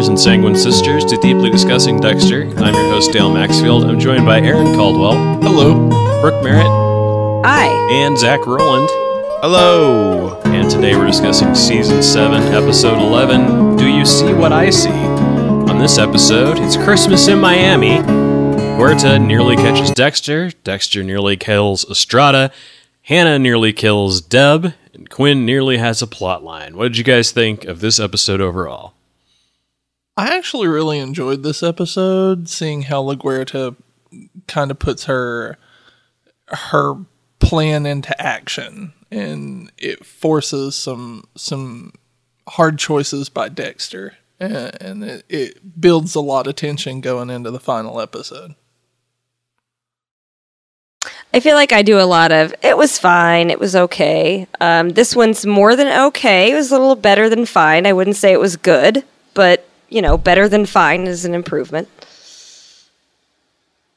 Welcome, Blood Brothers and Sanguine Sisters, to Deeply Discussing Dexter. I'm your host, Dale Maxfield. I'm joined by Aaron Caldwell. Hello. Brooke Merritt. Hi. And Zach Rowland. Hello. And today we're discussing Season 7, Episode 11 Do You See What I See? On this episode, it's Christmas in Miami. Huerta nearly catches Dexter. Dexter nearly kills Estrada. Hannah nearly kills Deb. And Quinn nearly has a plot line. What did you guys think of this episode overall? I actually really enjoyed this episode, seeing how LaGuerta kind of puts her her plan into action, and it forces some some hard choices by Dexter, and it, it builds a lot of tension going into the final episode. I feel like I do a lot of it was fine, it was okay. Um, this one's more than okay. It was a little better than fine. I wouldn't say it was good, but you know, better than fine is an improvement.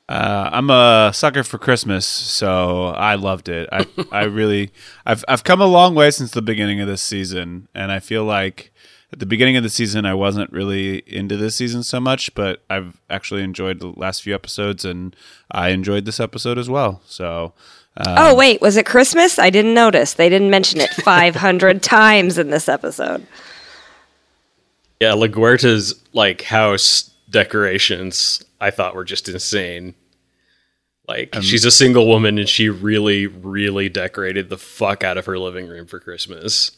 Uh, I'm a sucker for Christmas, so I loved it. I I really I've I've come a long way since the beginning of this season, and I feel like at the beginning of the season I wasn't really into this season so much, but I've actually enjoyed the last few episodes, and I enjoyed this episode as well. So. Um, oh wait, was it Christmas? I didn't notice. They didn't mention it 500 times in this episode. Yeah, LaGuerta's like house decorations I thought were just insane. Like Um, she's a single woman and she really, really decorated the fuck out of her living room for Christmas.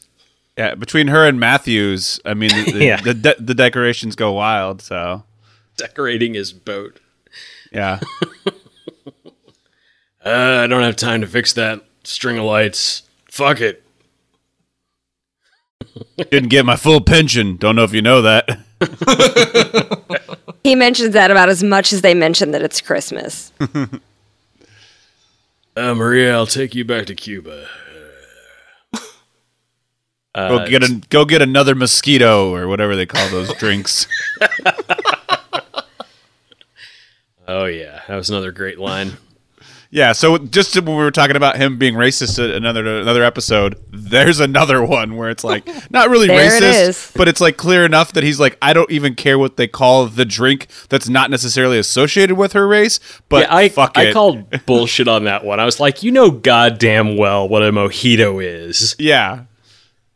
Yeah, between her and Matthews, I mean, the, the, Yeah. the, de- the decorations go wild. So Decorating his boat. yeah, Uh, I don't have time to fix that string of lights. Fuck it. Didn't get my full pension. Don't know if you know that. He mentions that about as much as they mention that it's Christmas. Uh, Maria, I'll take you back to Cuba. Uh, Go get a, go get another mosquito or whatever they call those drinks. oh yeah, that was another great line. Yeah, so just to- when we were talking about him being racist at another another episode, there's another one where it's like not really There it racist, but it's like clear enough that he's like, I don't even care what they call the drink that's not necessarily associated with her race, but yeah, I fuck I it. called bullshit on that one. I was like, you know goddamn well what a mojito is. yeah,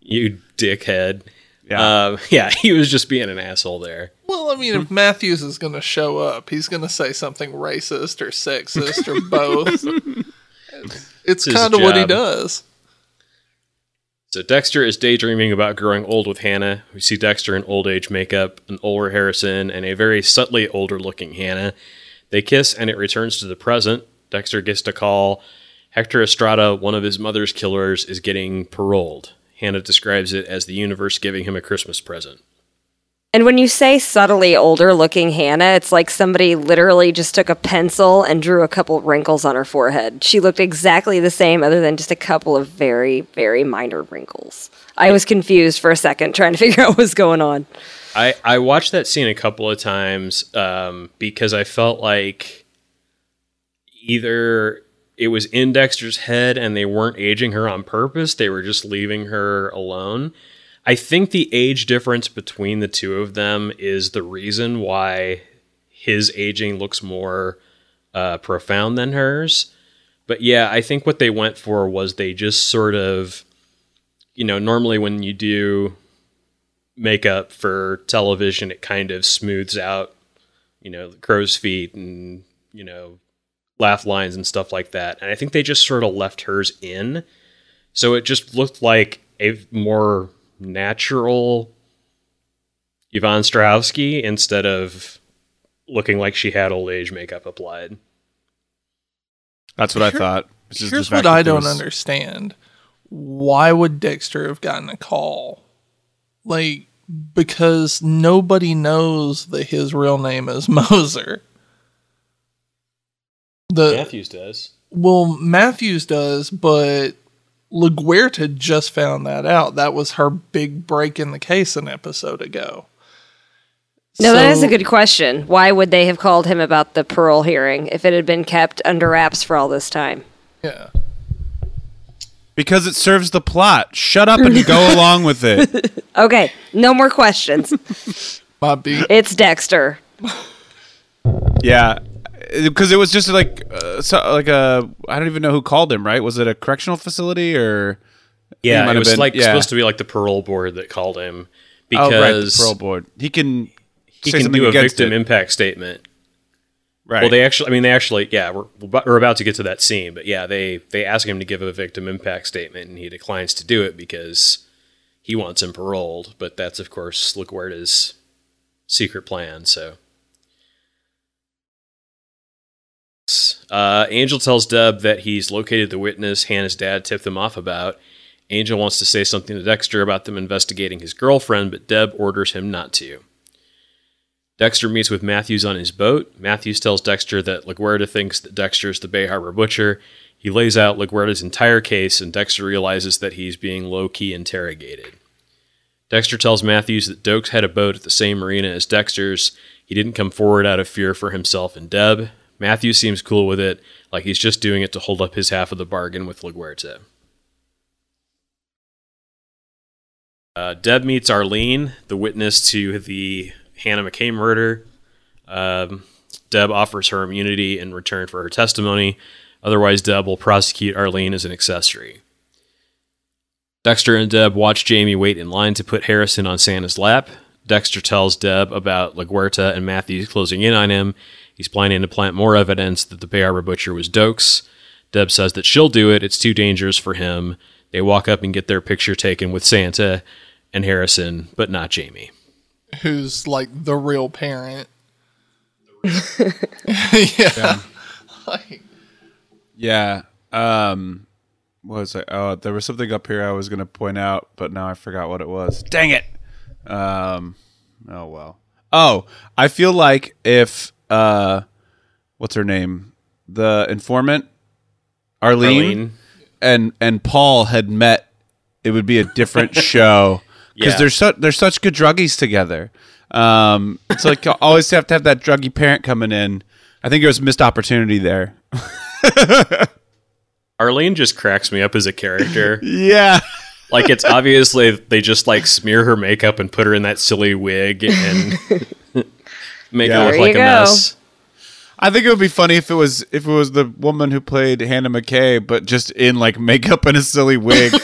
You dickhead. Yeah. Uh, yeah, he was just being an asshole there. Well, I mean, if Matthews is going to show up, he's going to say something racist or sexist or both. It's, it's kind of what he does. So Dexter is daydreaming about growing old with Hannah. We see Dexter in old age makeup, an older Harrison, and a very subtly older looking Hannah. They kiss and it returns to the present. Dexter gets to call Hector Estrada, one of his mother's killers, is getting paroled. Hannah describes it as the universe giving him a Christmas present. And when you say subtly older looking Hannah, it's like somebody literally just took a pencil and drew a couple wrinkles on her forehead. She looked exactly the same, other than just a couple of very, very minor wrinkles. I was confused for a second trying to figure out what was going on. I, I watched that scene a couple of times um, because I felt like either it was in Dexter's head and they weren't aging her on purpose, they were just leaving her alone. I think the age difference between the two of them is the reason why his aging looks more uh, profound than hers. But yeah, I think what they went for was they just sort of, you know, normally when you do makeup for television, it kind of smooths out, you know, crow's feet and, you know, laugh lines and stuff like that. And I think they just sort of left hers in. So it just looked like a more natural Yvonne Strahovski instead of looking like she had old age makeup applied. that's what I thought. It's just Here's what I don't was- understand. Why would Dexter have gotten a call? Like, because nobody knows that his real name is Moser. The Matthews does. well, Matthews does, but LaGuerta just found that out. That was her big break in the case an episode ago. No, that is a good question. Why would they have called him about the parole hearing if it had been kept under wraps for all this time? Yeah. Because it serves the plot. Shut up and go along with it. Okay, no more questions. My beat. it's Dexter. Yeah, because it was just like uh, so, like a I don't even know who called him. Right? Was it a correctional facility or? Yeah, it was been- like yeah. supposed to be like the parole board that called him Oh, right, the because parole board. He can he can do a victim it. impact statement. Right. Well, they actually, I mean, they actually, yeah, we're we're about to get to that scene, but yeah, they they ask him to give a victim impact statement, and he declines to do it because he wants him paroled. But that's of course LaGuerta's secret plan. So, uh, Angel tells Deb that he's located the witness Hannah's dad tipped them off about. Angel wants to say something to Dexter about them investigating his girlfriend, but Deb orders him not to. Dexter meets with Matthews on his boat. Matthews tells Dexter that LaGuerta thinks that Dexter's the Bay Harbor butcher. He lays out LaGuerta's entire case, and Dexter realizes that he's being low key interrogated. Dexter tells Matthews that Doakes had a boat at the same marina as Dexter's. He didn't come forward out of fear for himself and Deb. Matthews seems cool with it, like he's just doing it to hold up his half of the bargain with LaGuerta. Uh, Deb meets Arlene, the witness to the Hannah McKay murder. Um, Deb offers her immunity in return for her testimony. Otherwise, Deb will prosecute Arlene as an accessory. Dexter and Deb watch Jamie wait in line to put Harrison on Santa's lap. Dexter tells Deb about LaGuerta and Matthews closing in on him. He's planning to plant more evidence that the Bay Harbor Butcher was Doakes. Deb says that she'll do it. It's too dangerous for him. They walk up and get their picture taken with Santa and Harrison, but not Jamie. Who's like the real parent. yeah. Like, Yeah. Um what was it? Oh, there was something up here I was going to point out, but now I forgot what it was. Dang it. Um oh well. Oh, I feel like if uh what's her name? The informant Arlene, Arlene. and and Paul had met, it would be a different show because Yeah. they're such they're such good druggies together. Um, it's like you always have to have that druggy parent coming in. I think it was a missed opportunity there. Arlene just cracks me up as a character. Yeah. like it's obviously they just like smear her makeup and put her in that silly wig and make Yeah. her look There like you a go. mess. I think it would be funny if it was if it was the woman who played Hannah McKay, but just in like makeup and a silly wig.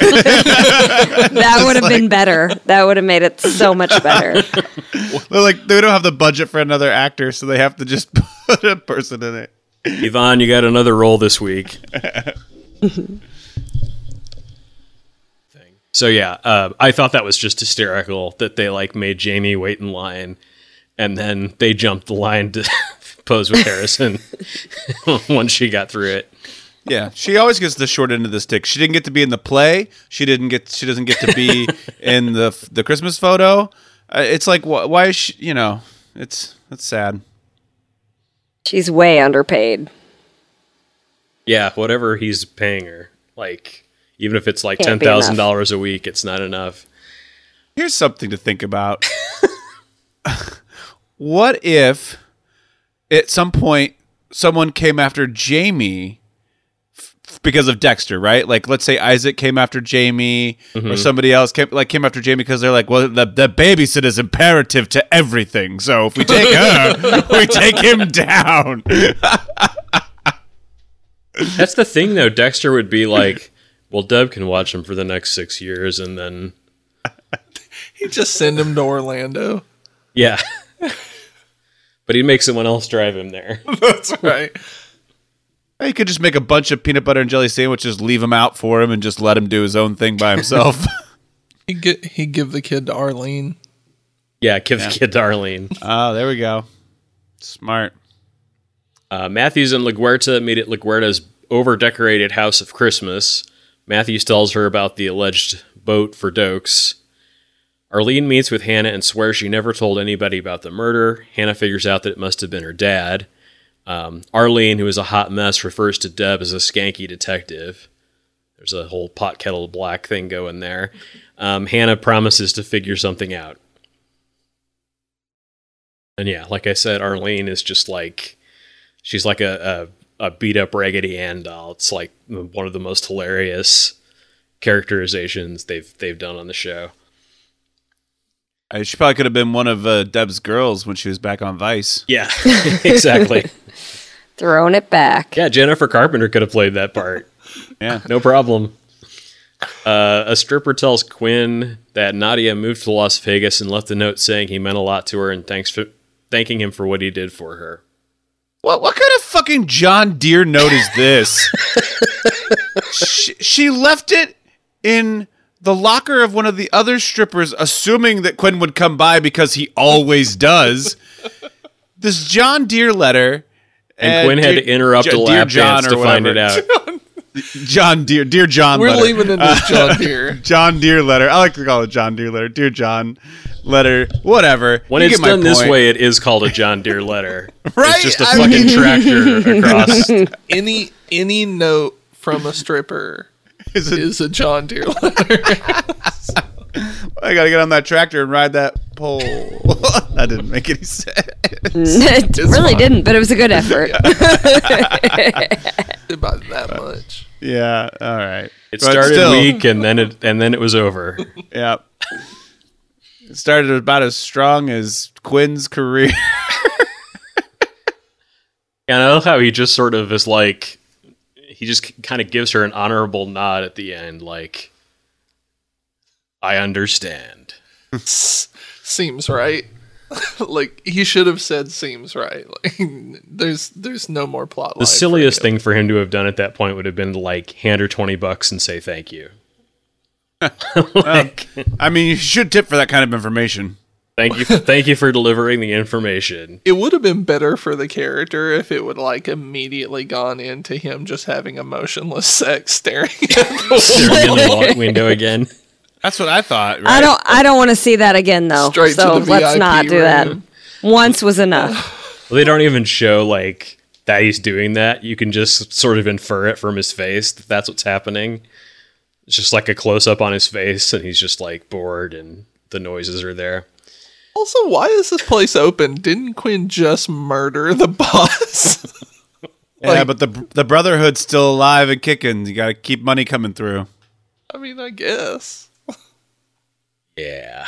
That would have been better. That would have made it so much better. They're like they don't have the budget for another actor, so they have to just put a person in it. Yvonne, you got another role this week. so yeah, uh, I thought that was just hysterical that they like made Jamie wait in line, and then they jumped the line to pose with Harrison once she got through it. Yeah, she always gets the short end of the stick. She didn't get to be in the play. She didn't get. She doesn't get to be in the the Christmas photo. Uh, it's like wh- why is she? You know, it's it's sad. She's way underpaid. Yeah, whatever he's paying her, like even if it's like ten Can't be thousand enough. dollars a week, it's not enough. Here's something to think about. What if at some point someone came after Jamie f- because of Dexter, right? Like let's say Isaac came after Jamie or mm-hmm. somebody else came like came after Jamie because they're like, well, the the babysit is imperative to everything. So if we take her, we take him down. That's the thing, though. Dexter would be like, "Well, Deb can watch him for the next six years, and then he just send him to Orlando. yeah." but he'd make someone else drive him there. That's right. He could just make a bunch of peanut butter and jelly sandwiches, leave them out for him, and just let him do his own thing by himself. He get he give the kid to Arlene. Yeah, give the kid to Arlene. oh, there we go. Smart. Uh, Matthews and LaGuerta meet at LaGuerta's over-decorated house of Christmas. Matthews tells her about the alleged boat for Doakes. Arlene meets with Hannah and swears she never told anybody about the murder. Hannah figures out that it must have been her dad. Um, Arlene, who is a hot mess, refers to Deb as a skanky detective. There's a whole pot kettle black thing going there. Um, Hannah promises to figure something out. And yeah, like I said, Arlene is just like she's like a, a, a beat up Raggedy Ann doll. It's like one of the most hilarious characterizations they've they've done on the show. Uh, she probably could have been one of uh, Deb's girls when she was back on Vice. Yeah, exactly. Throwing it back. yeah, Jennifer Carpenter could have played that part. Yeah. No problem. Uh, a stripper tells Quinn that Nadia moved to Las Vegas and left a note saying he meant a lot to her and thanks for thanking him for what he did for her. What what kind of fucking John Deere note is this? she, she left it in the locker of one of the other strippers, assuming that Quinn would come by because he always does. This John Deere letter, And uh, Quinn had to interrupt Jo- a Dear lap dance or to find it out. John Deere, dear John. We're letter. leaving in this John Deere. John Deere letter. I like to call it John Deere letter. Dear John letter. Whatever. When You it's get my done this way, it is called a John Deere letter. Right? It's just a fucking mean- tractor across. Any any note from a stripper Is it- is a John Deere letter. I gotta get on that tractor and ride that pole. that didn't make any sense. it really fine. didn't, but it was a good effort. About that uh, much. Yeah. All right. It But started still, weak and then it and then it was over. Yeah. It started about as strong as Quinn's career. And I love how he just sort of is like, he just kind of gives her an honorable nod at the end, like, I understand. Seems right. like he should have said seems right. Like there's there's no more plot. The silliest thing for him to have done at that point would have been to, like hand her 20 bucks and say thank you. like, I mean, you should tip for that kind of information. Thank you, thank you for delivering the information. It would have been better for the character if it would like immediately gone into him just having emotionless sex staring at the Staring in the window again. That's what I thought. Right? I don't. I don't want to see that again, though. Straight to so the let's VIP not do that. Once was enough. Well, they don't even show like that he's doing that. You can just sort of infer it from his face that that's what's happening. It's just like a close up on his face, and he's just like bored, and the noises are there. Also, why is this place open? Didn't Quinn just murder the boss? Yeah, but the the Brotherhood's still alive and kicking. You got to keep money coming through. I mean, I guess. Yeah.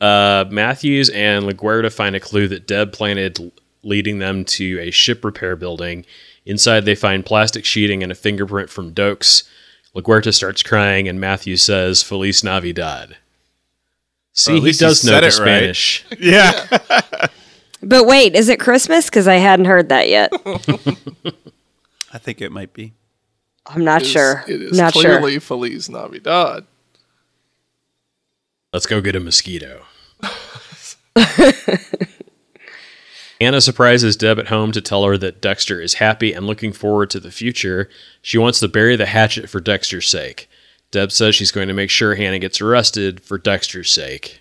Uh, Matthews and LaGuerta find a clue that Deb planted, leading them to a ship repair building. Inside, they find plastic sheeting and a fingerprint from Doakes. LaGuerta starts crying, and Matthews says, Feliz Navidad. See, he least he does know the it right. Spanish. Yeah. But wait, is it Christmas? Because I hadn't heard that yet. I think it might be. I'm not It is- sure. It is not sure. clearly Feliz Navidad. Let's go get a mosquito. Hannah surprises Deb at home to tell her that Dexter is happy and looking forward to the future. She wants to bury the hatchet for Dexter's sake. Deb says she's going to make sure Hannah gets arrested for Dexter's sake.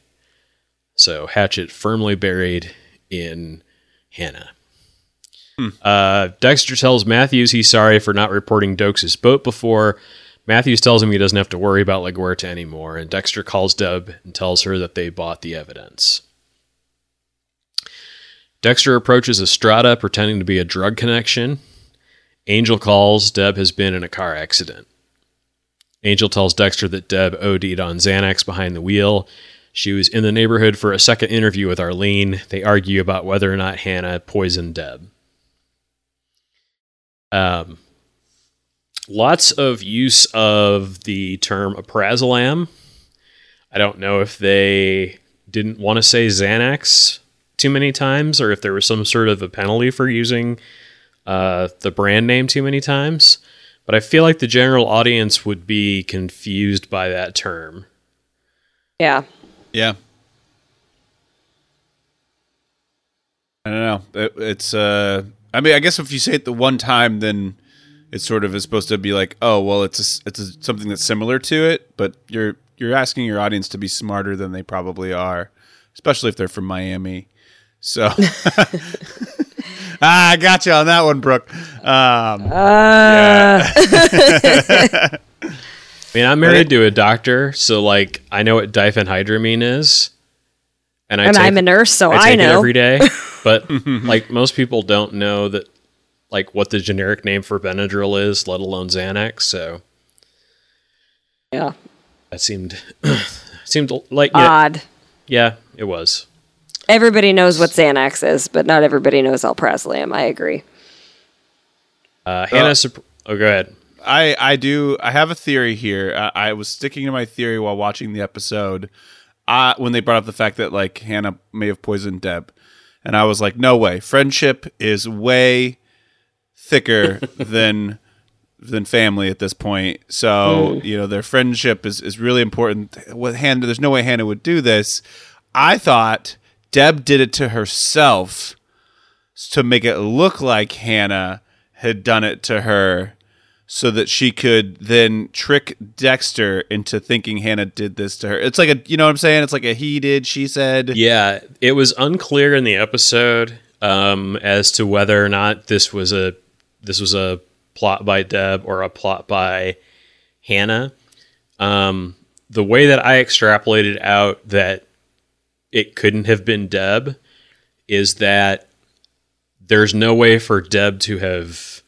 So, hatchet firmly buried in Hannah. Uh, Dexter tells Matthews he's sorry for not reporting Doakes' boat before. Matthews tells him he doesn't have to worry about LaGuerta anymore, and Dexter calls Deb and tells her that they bought the evidence. Dexter approaches Estrada pretending to be a drug connection. Angel calls Deb has been in a car accident. Angel tells Dexter that Deb OD'd on Xanax behind the wheel. She was in the neighborhood for a second interview with Arlene. They argue about whether or not Hannah poisoned Deb. Um, lots of use of the term alprazolam. I don't know if they didn't want to say Xanax too many times or if there was some sort of a penalty for using uh, the brand name too many times. But I feel like the general audience would be confused by that term. Yeah. Yeah. I don't know. It, it's uh I mean, I guess if you say it the one time then it sort of is supposed to be like, "Oh, well, it's a, it's a, something that's similar to it," but you're you're asking your audience to be smarter than they probably are, especially if they're from Miami. So Ah, I got you on that one, Brooke. Um, I mean, I'm married to a doctor, so like I know what diphenhydramine is, and I And take, I'm a nurse, so I I, take it know. every day. But like most people don't know that, like what the generic name for Benadryl is, let alone Xanax. So Yeah. That seemed seemed like yeah, Odd. yeah, it was. Everybody knows what Xanax is, but not everybody knows alprazolam. I agree. Uh, Hannah, sup- oh, go ahead. I I do I have a theory here. I, I was sticking to my theory while watching the episode. Uh, when they brought up the fact that like Hannah may have poisoned Deb, and I was like, no way. Friendship is way thicker than than family at this point. So you know their friendship is is really important. With Hannah, there's no way Hannah would do this. I thought Deb did it to herself to make it look like Hannah had done it to her so that she could then trick Dexter into thinking Hannah did this to her. It's like a, you know what I'm saying? It's like a he did, she said. Yeah, it was unclear in the episode um, as to whether or not this was a this was a plot by Deb or a plot by Hannah. Um, the way that I extrapolated out that it couldn't have been Deb is that there's no way for Deb to have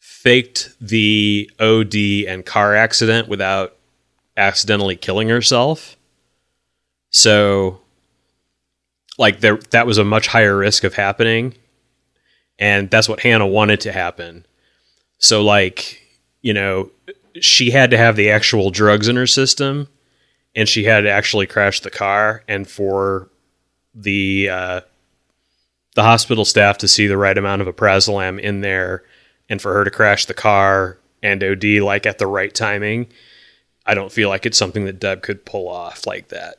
faked the OD and car accident without accidentally killing herself. So like there that was a much higher risk of happening and that's what Hannah wanted to happen. So like, you know, she had to have the actual drugs in her system and she had actually crashed the car and for the uh the hospital staff to see the right amount of alprazolam in there and for her to crash the car and OD like at the right timing. I don't feel like it's something that Deb could pull off like that.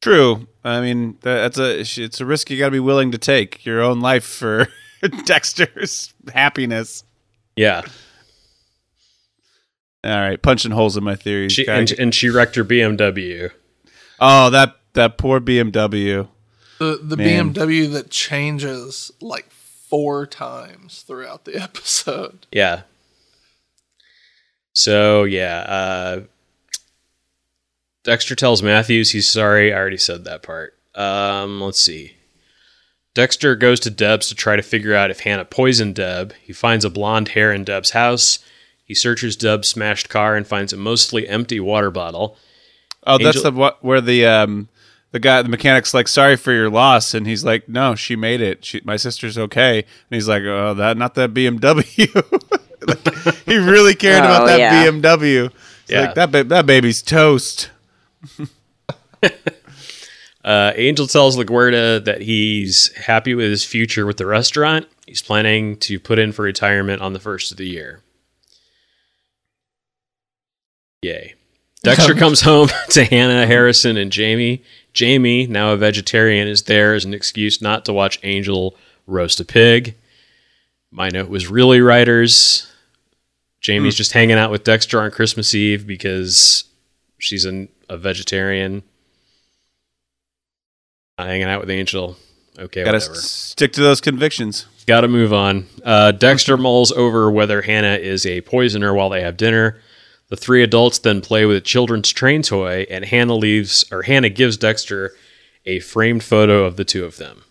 True. I mean, that's a it's a risk you got to be willing to take. Your own life for Dexter's happiness. Yeah. All right, punching holes in my theories. She, Gotta and, and she wrecked her BMW. oh, that that poor BMW. The the Man. BMW that changes like four times throughout the episode. Yeah. So yeah, uh, Dexter tells Matthews he's sorry. I already said that part. Um, let's see. Dexter goes to Deb's to try to figure out if Hannah poisoned Deb. He finds a blonde hair in Deb's house. He searches Deb's smashed car and finds a mostly empty water bottle. Oh, that's the what where the um the guy the mechanic's like sorry for your loss and he's like no she made it she, my sister's okay and he's like oh that not that BMW Like, he really cared about Oh, that yeah. BMW It's Yeah. like that ba- that baby's toast Uh, Angel tells LaGuerta that he's happy with his future with the restaurant. He's planning to put in for retirement on the first of the year. Yay. Dexter comes home to Hannah, Harrison, and Jamie. Jamie, now a vegetarian, is there as an excuse not to watch Angel roast a pig. My note was really writers. Jamie's just hanging out with Dexter on Christmas Eve because she's an, a vegetarian. Not hanging out with Angel. Okay, gotta whatever. stick to those convictions Got to move on. Uh, Dexter mulls over whether Hannah is a poisoner while they have dinner. The three adults then play with a children's train toy, and Hannah leaves, or Hannah gives Dexter a framed photo of the two of them.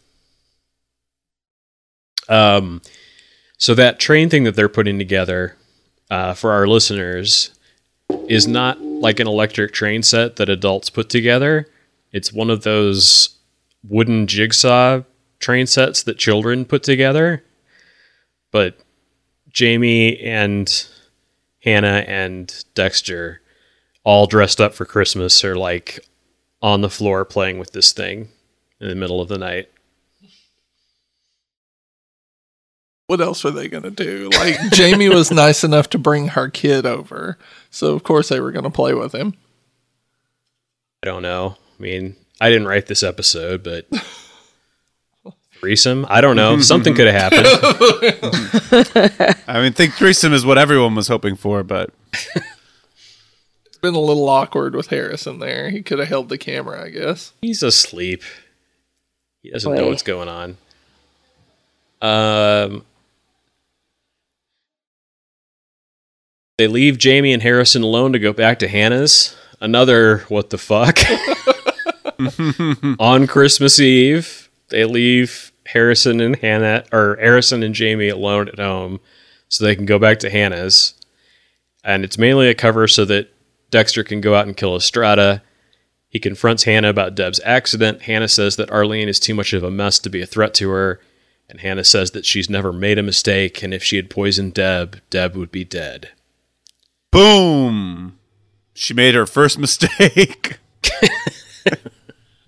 Um, so that train thing that they're putting together uh, for our listeners is not like an electric train set that adults put together. It's one of those wooden jigsaw train sets that children put together. But Jamie and Hannah and Dexter, all dressed up for Christmas, are like on the floor playing with this thing in the middle of the night. What else were they gonna do? Like Jamie was nice enough to bring her kid over, so of course they were gonna play with him. I don't know. I mean, I didn't write this episode, but threesome? I don't know. Something could have happened. I mean think threesome is what everyone was hoping for but It's been a little awkward with Harrison there. He could have held the camera, I guess. He's asleep. He doesn't know what's going on. Um, they leave Jamie and Harrison alone to go back to Hannah's. Another what the fuck? On Christmas Eve, they leave Harrison and Hannah, or Harrison and Jamie alone at home, so they can go back to Hannah's. And it's mainly a cover so that Dexter can go out and kill Estrada. He confronts Hannah about Deb's accident. Hannah says that Arlene is too much of a mess to be a threat to her. And Hannah says that she's never made a mistake, and if she had poisoned Deb, Deb would be dead. Boom. She made her first mistake.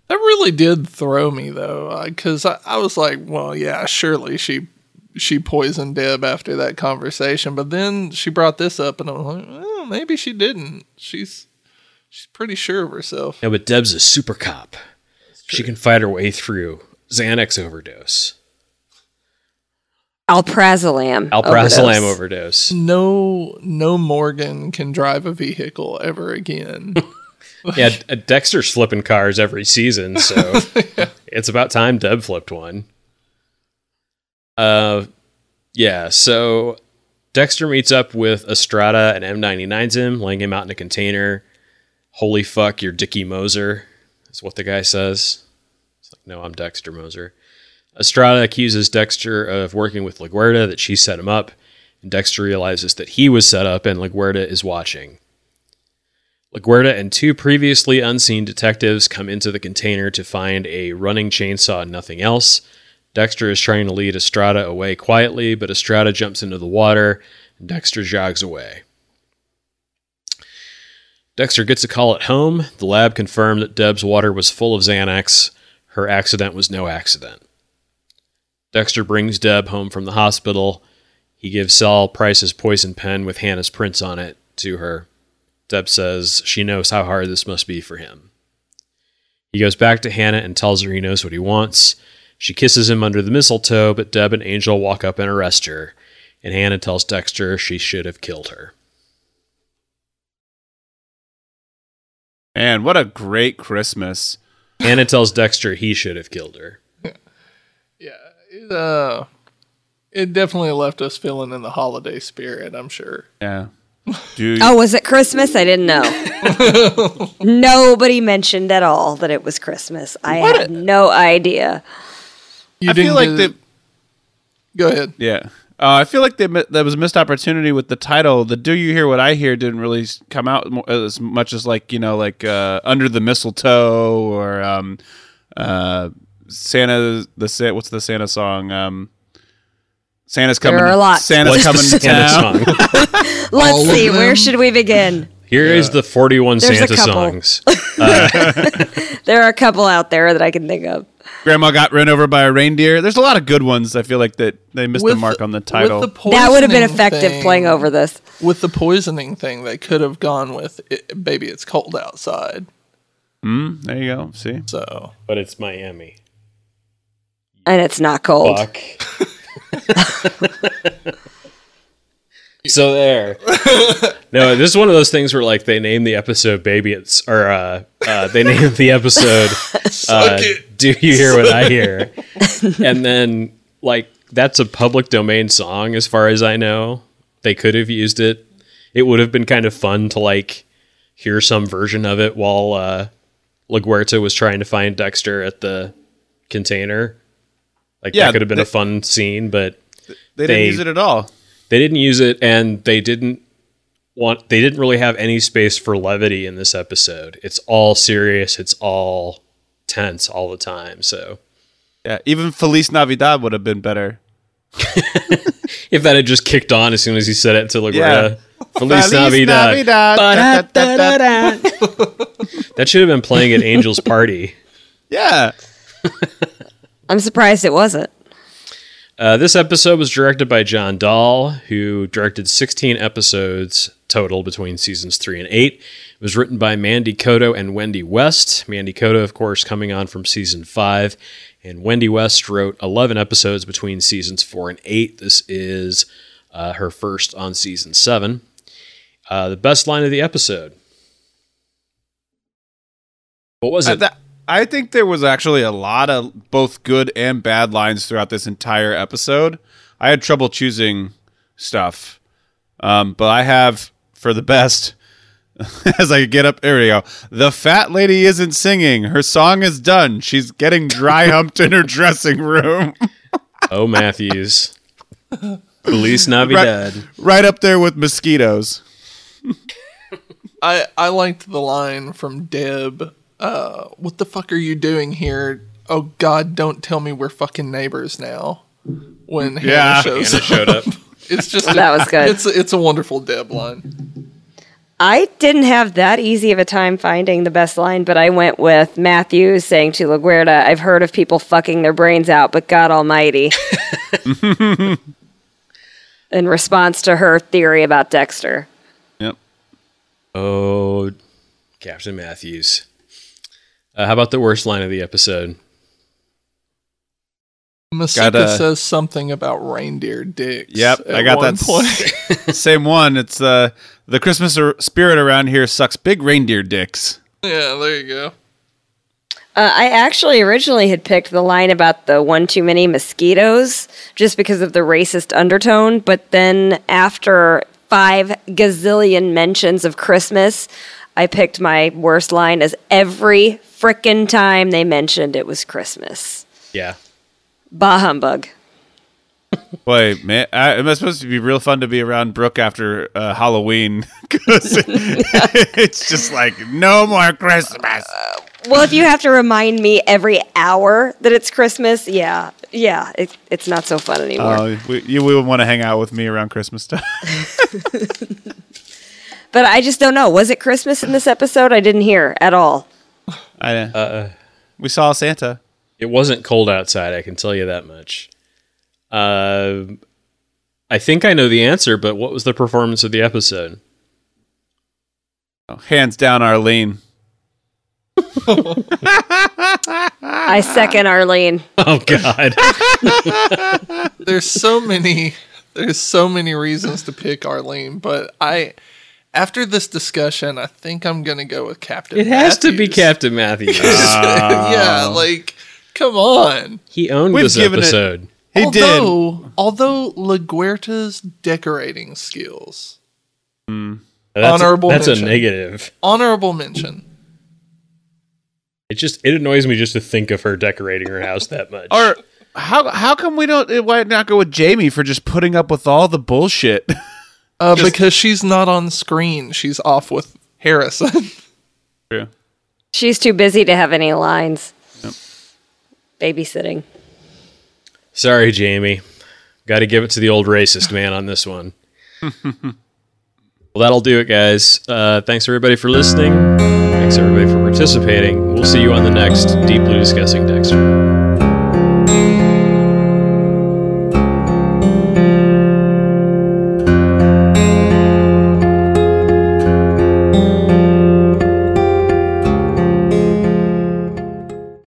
That really did throw me though, uh, because I, I was like, well, yeah, surely she she poisoned Deb after that conversation, but then she brought this up, and I'm like, well, maybe she didn't. She's she's pretty sure of herself. Yeah, but Deb's a super cop. She can fight her way through Xanax overdose, Alprazolam. alprazolam overdose. overdose. No, no Morgan can drive a vehicle ever again. Yeah, Dexter's flipping cars every season, so it's about time Deb flipped one. Uh, yeah. So Dexter meets up with Estrada and M99's him, laying him out in a container. Holy fuck, you're Dickie Moser, is what the guy says. It's like, no, I'm Dexter Moser. Estrada accuses Dexter of working with LaGuerta, that she set him up, and Dexter realizes that he was set up and LaGuerta is watching. LaGuerta and two previously unseen detectives come into the container to find a running chainsaw and nothing else. Dexter is trying to lead Estrada away quietly, but Estrada jumps into the water and Dexter jogs away. Dexter gets a call at home. The lab confirmed that Deb's water was full of Xanax. Her accident was no accident. Dexter brings Deb home from the hospital. He gives Sal Price's poison pen with Hannah's prints on it to her. Deb says she knows how hard this must be for him. He goes back to Hannah and tells her he knows what he wants. She kisses him under the mistletoe, but Deb and Angel walk up and arrest her, and Hannah tells Dexter she should have killed her. And what a great Christmas. Hannah tells Dexter he should have killed her. yeah, it, uh, it definitely left us feeling in the holiday spirit. I'm sure. Yeah. Do Oh, was it Christmas? I didn't know. Nobody mentioned at all that it was Christmas. I had no idea. You I feel didn't like get- the Go ahead. yeah. Uh, I feel like they, mi- there was a missed opportunity with the title. The "Do You Hear What I Hear" didn't really come out as much as like you know, like uh, "Under the Mistletoe" or um, uh, Santa. The Sa- what's the Santa song? Um, Santa's coming. There are a lot. Santa's What's the coming to Santa town. song? Let's All of see. Where them? should we begin? Here is the 41 There's a Santa couple. songs. There are a couple out there that I can think of. Grandma got run over by a reindeer. There's a lot of good ones. I feel like that they missed the mark on the title. with the That would have been poisoning effective thing- playing over this. With the poisoning thing, they could have gone with it, "Baby, it's cold outside." Mm, there you go. See, So But it's Miami. And it's not cold. Fuck. so there. No, this is one of those things where like they name the episode "Baby." It's or uh, uh, they name the episode uh, "Do You Hear What I Hear?" and then like that's a public domain song, as far as I know. They could have used it. It would have been kind of fun to like hear some version of it while uh, LaGuerta was trying to find Dexter at the container. Like Yeah, that could have been they- a fun scene, but they, They- didn't use it at all. they didn't use it and they didn't want they didn't really have any space for levity in this episode. It's all serious, it's all tense all the time. So Yeah, even Feliz Navidad would have been better. if that had just kicked on as soon as he said it to Yeah. LaGuerta, Feliz Navidad. Da-da-da-da-da. That should have been playing at Angel's party. Yeah. I'm surprised it wasn't. Uh, this episode was directed by John Dahl, who directed 16 episodes total between seasons three and eight. It was written by Manny Coto and Wendy West. Manny Coto, of course, coming on from season five, and Wendy West wrote 11 episodes between seasons four and eight. This is uh, her first on season seven. Uh, the best line of the episode. What was Uh, it? that- I think there was actually a lot of both good and bad lines throughout this entire episode. I had trouble choosing stuff, um, but I have for the best. As I get up, there we go. The fat lady isn't singing. Her song is done. She's getting dry humped in her dressing room. oh, Matthews. Feliz Navidad. right up there with mosquitoes. I I liked the line from Deb. Uh, what the fuck are you doing here? Oh God, don't tell me we're fucking neighbors now. When Hannah shows Hannah up, showed up. it's just a- That was good. It's it's a wonderful Deb line. I didn't have that easy of a time finding the best line, but I went with Matthews saying to LaGuerta, I've heard of people fucking their brains out, but God Almighty. In response to her theory about Dexter. Yep. Oh, Captain Matthews. Uh, how about the worst line of the episode? Masuka Gotta- says something about reindeer dicks. Yep, at I got one that. point. Same one. It's uh, the Christmas spirit around here sucks big reindeer dicks. yeah, there you go. Uh, I actually originally had picked the line about the one too many mosquitoes just because of the racist undertone, but then after five gazillion mentions of Christmas, I picked my worst line as every frickin' time they mentioned it was Christmas. Yeah. Bah humbug. Boy, man, I, it must supposed to be real fun to be around Brooke after uh, Halloween because it's just like no more Christmas. Well, if you have to remind me every hour that it's Christmas, yeah, yeah, it, it's not so fun anymore. Oh, we, you would want to hang out with me around Christmas time. but I just don't know. Was it Christmas in this episode? I didn't hear at all. I, uh, we saw Santa. It wasn't cold outside, I can tell you that much. Uh, I think I know the answer, but what was the performance of the episode? Oh, hands down, Arlene. I second Arlene. Oh, God. there's so many there's so many reasons to pick Arlene, but I after this discussion, I think I'm gonna go with Captain. it has to be Captain Matthews. yeah, ah. like come on. he owned We've this given it- episode. He did. although, although LaGuerta's decorating skills, hmm. That's, Honorable That's mention. a negative. honorable mention. It just it annoys me just to think of her decorating her house that much. Or how how come we don't? Why not go with Jamie for just putting up with all the bullshit? Uh, because she's not on screen, she's off with Harrison. True. She's too busy to have any lines. Babysitting. Sorry, Jamie. Got to give it to the old racist man on this one. well, that'll do it, guys. Uh, thanks everybody for listening. Thanks everybody for participating. We'll see you on the next Deeply Discussing Dexter.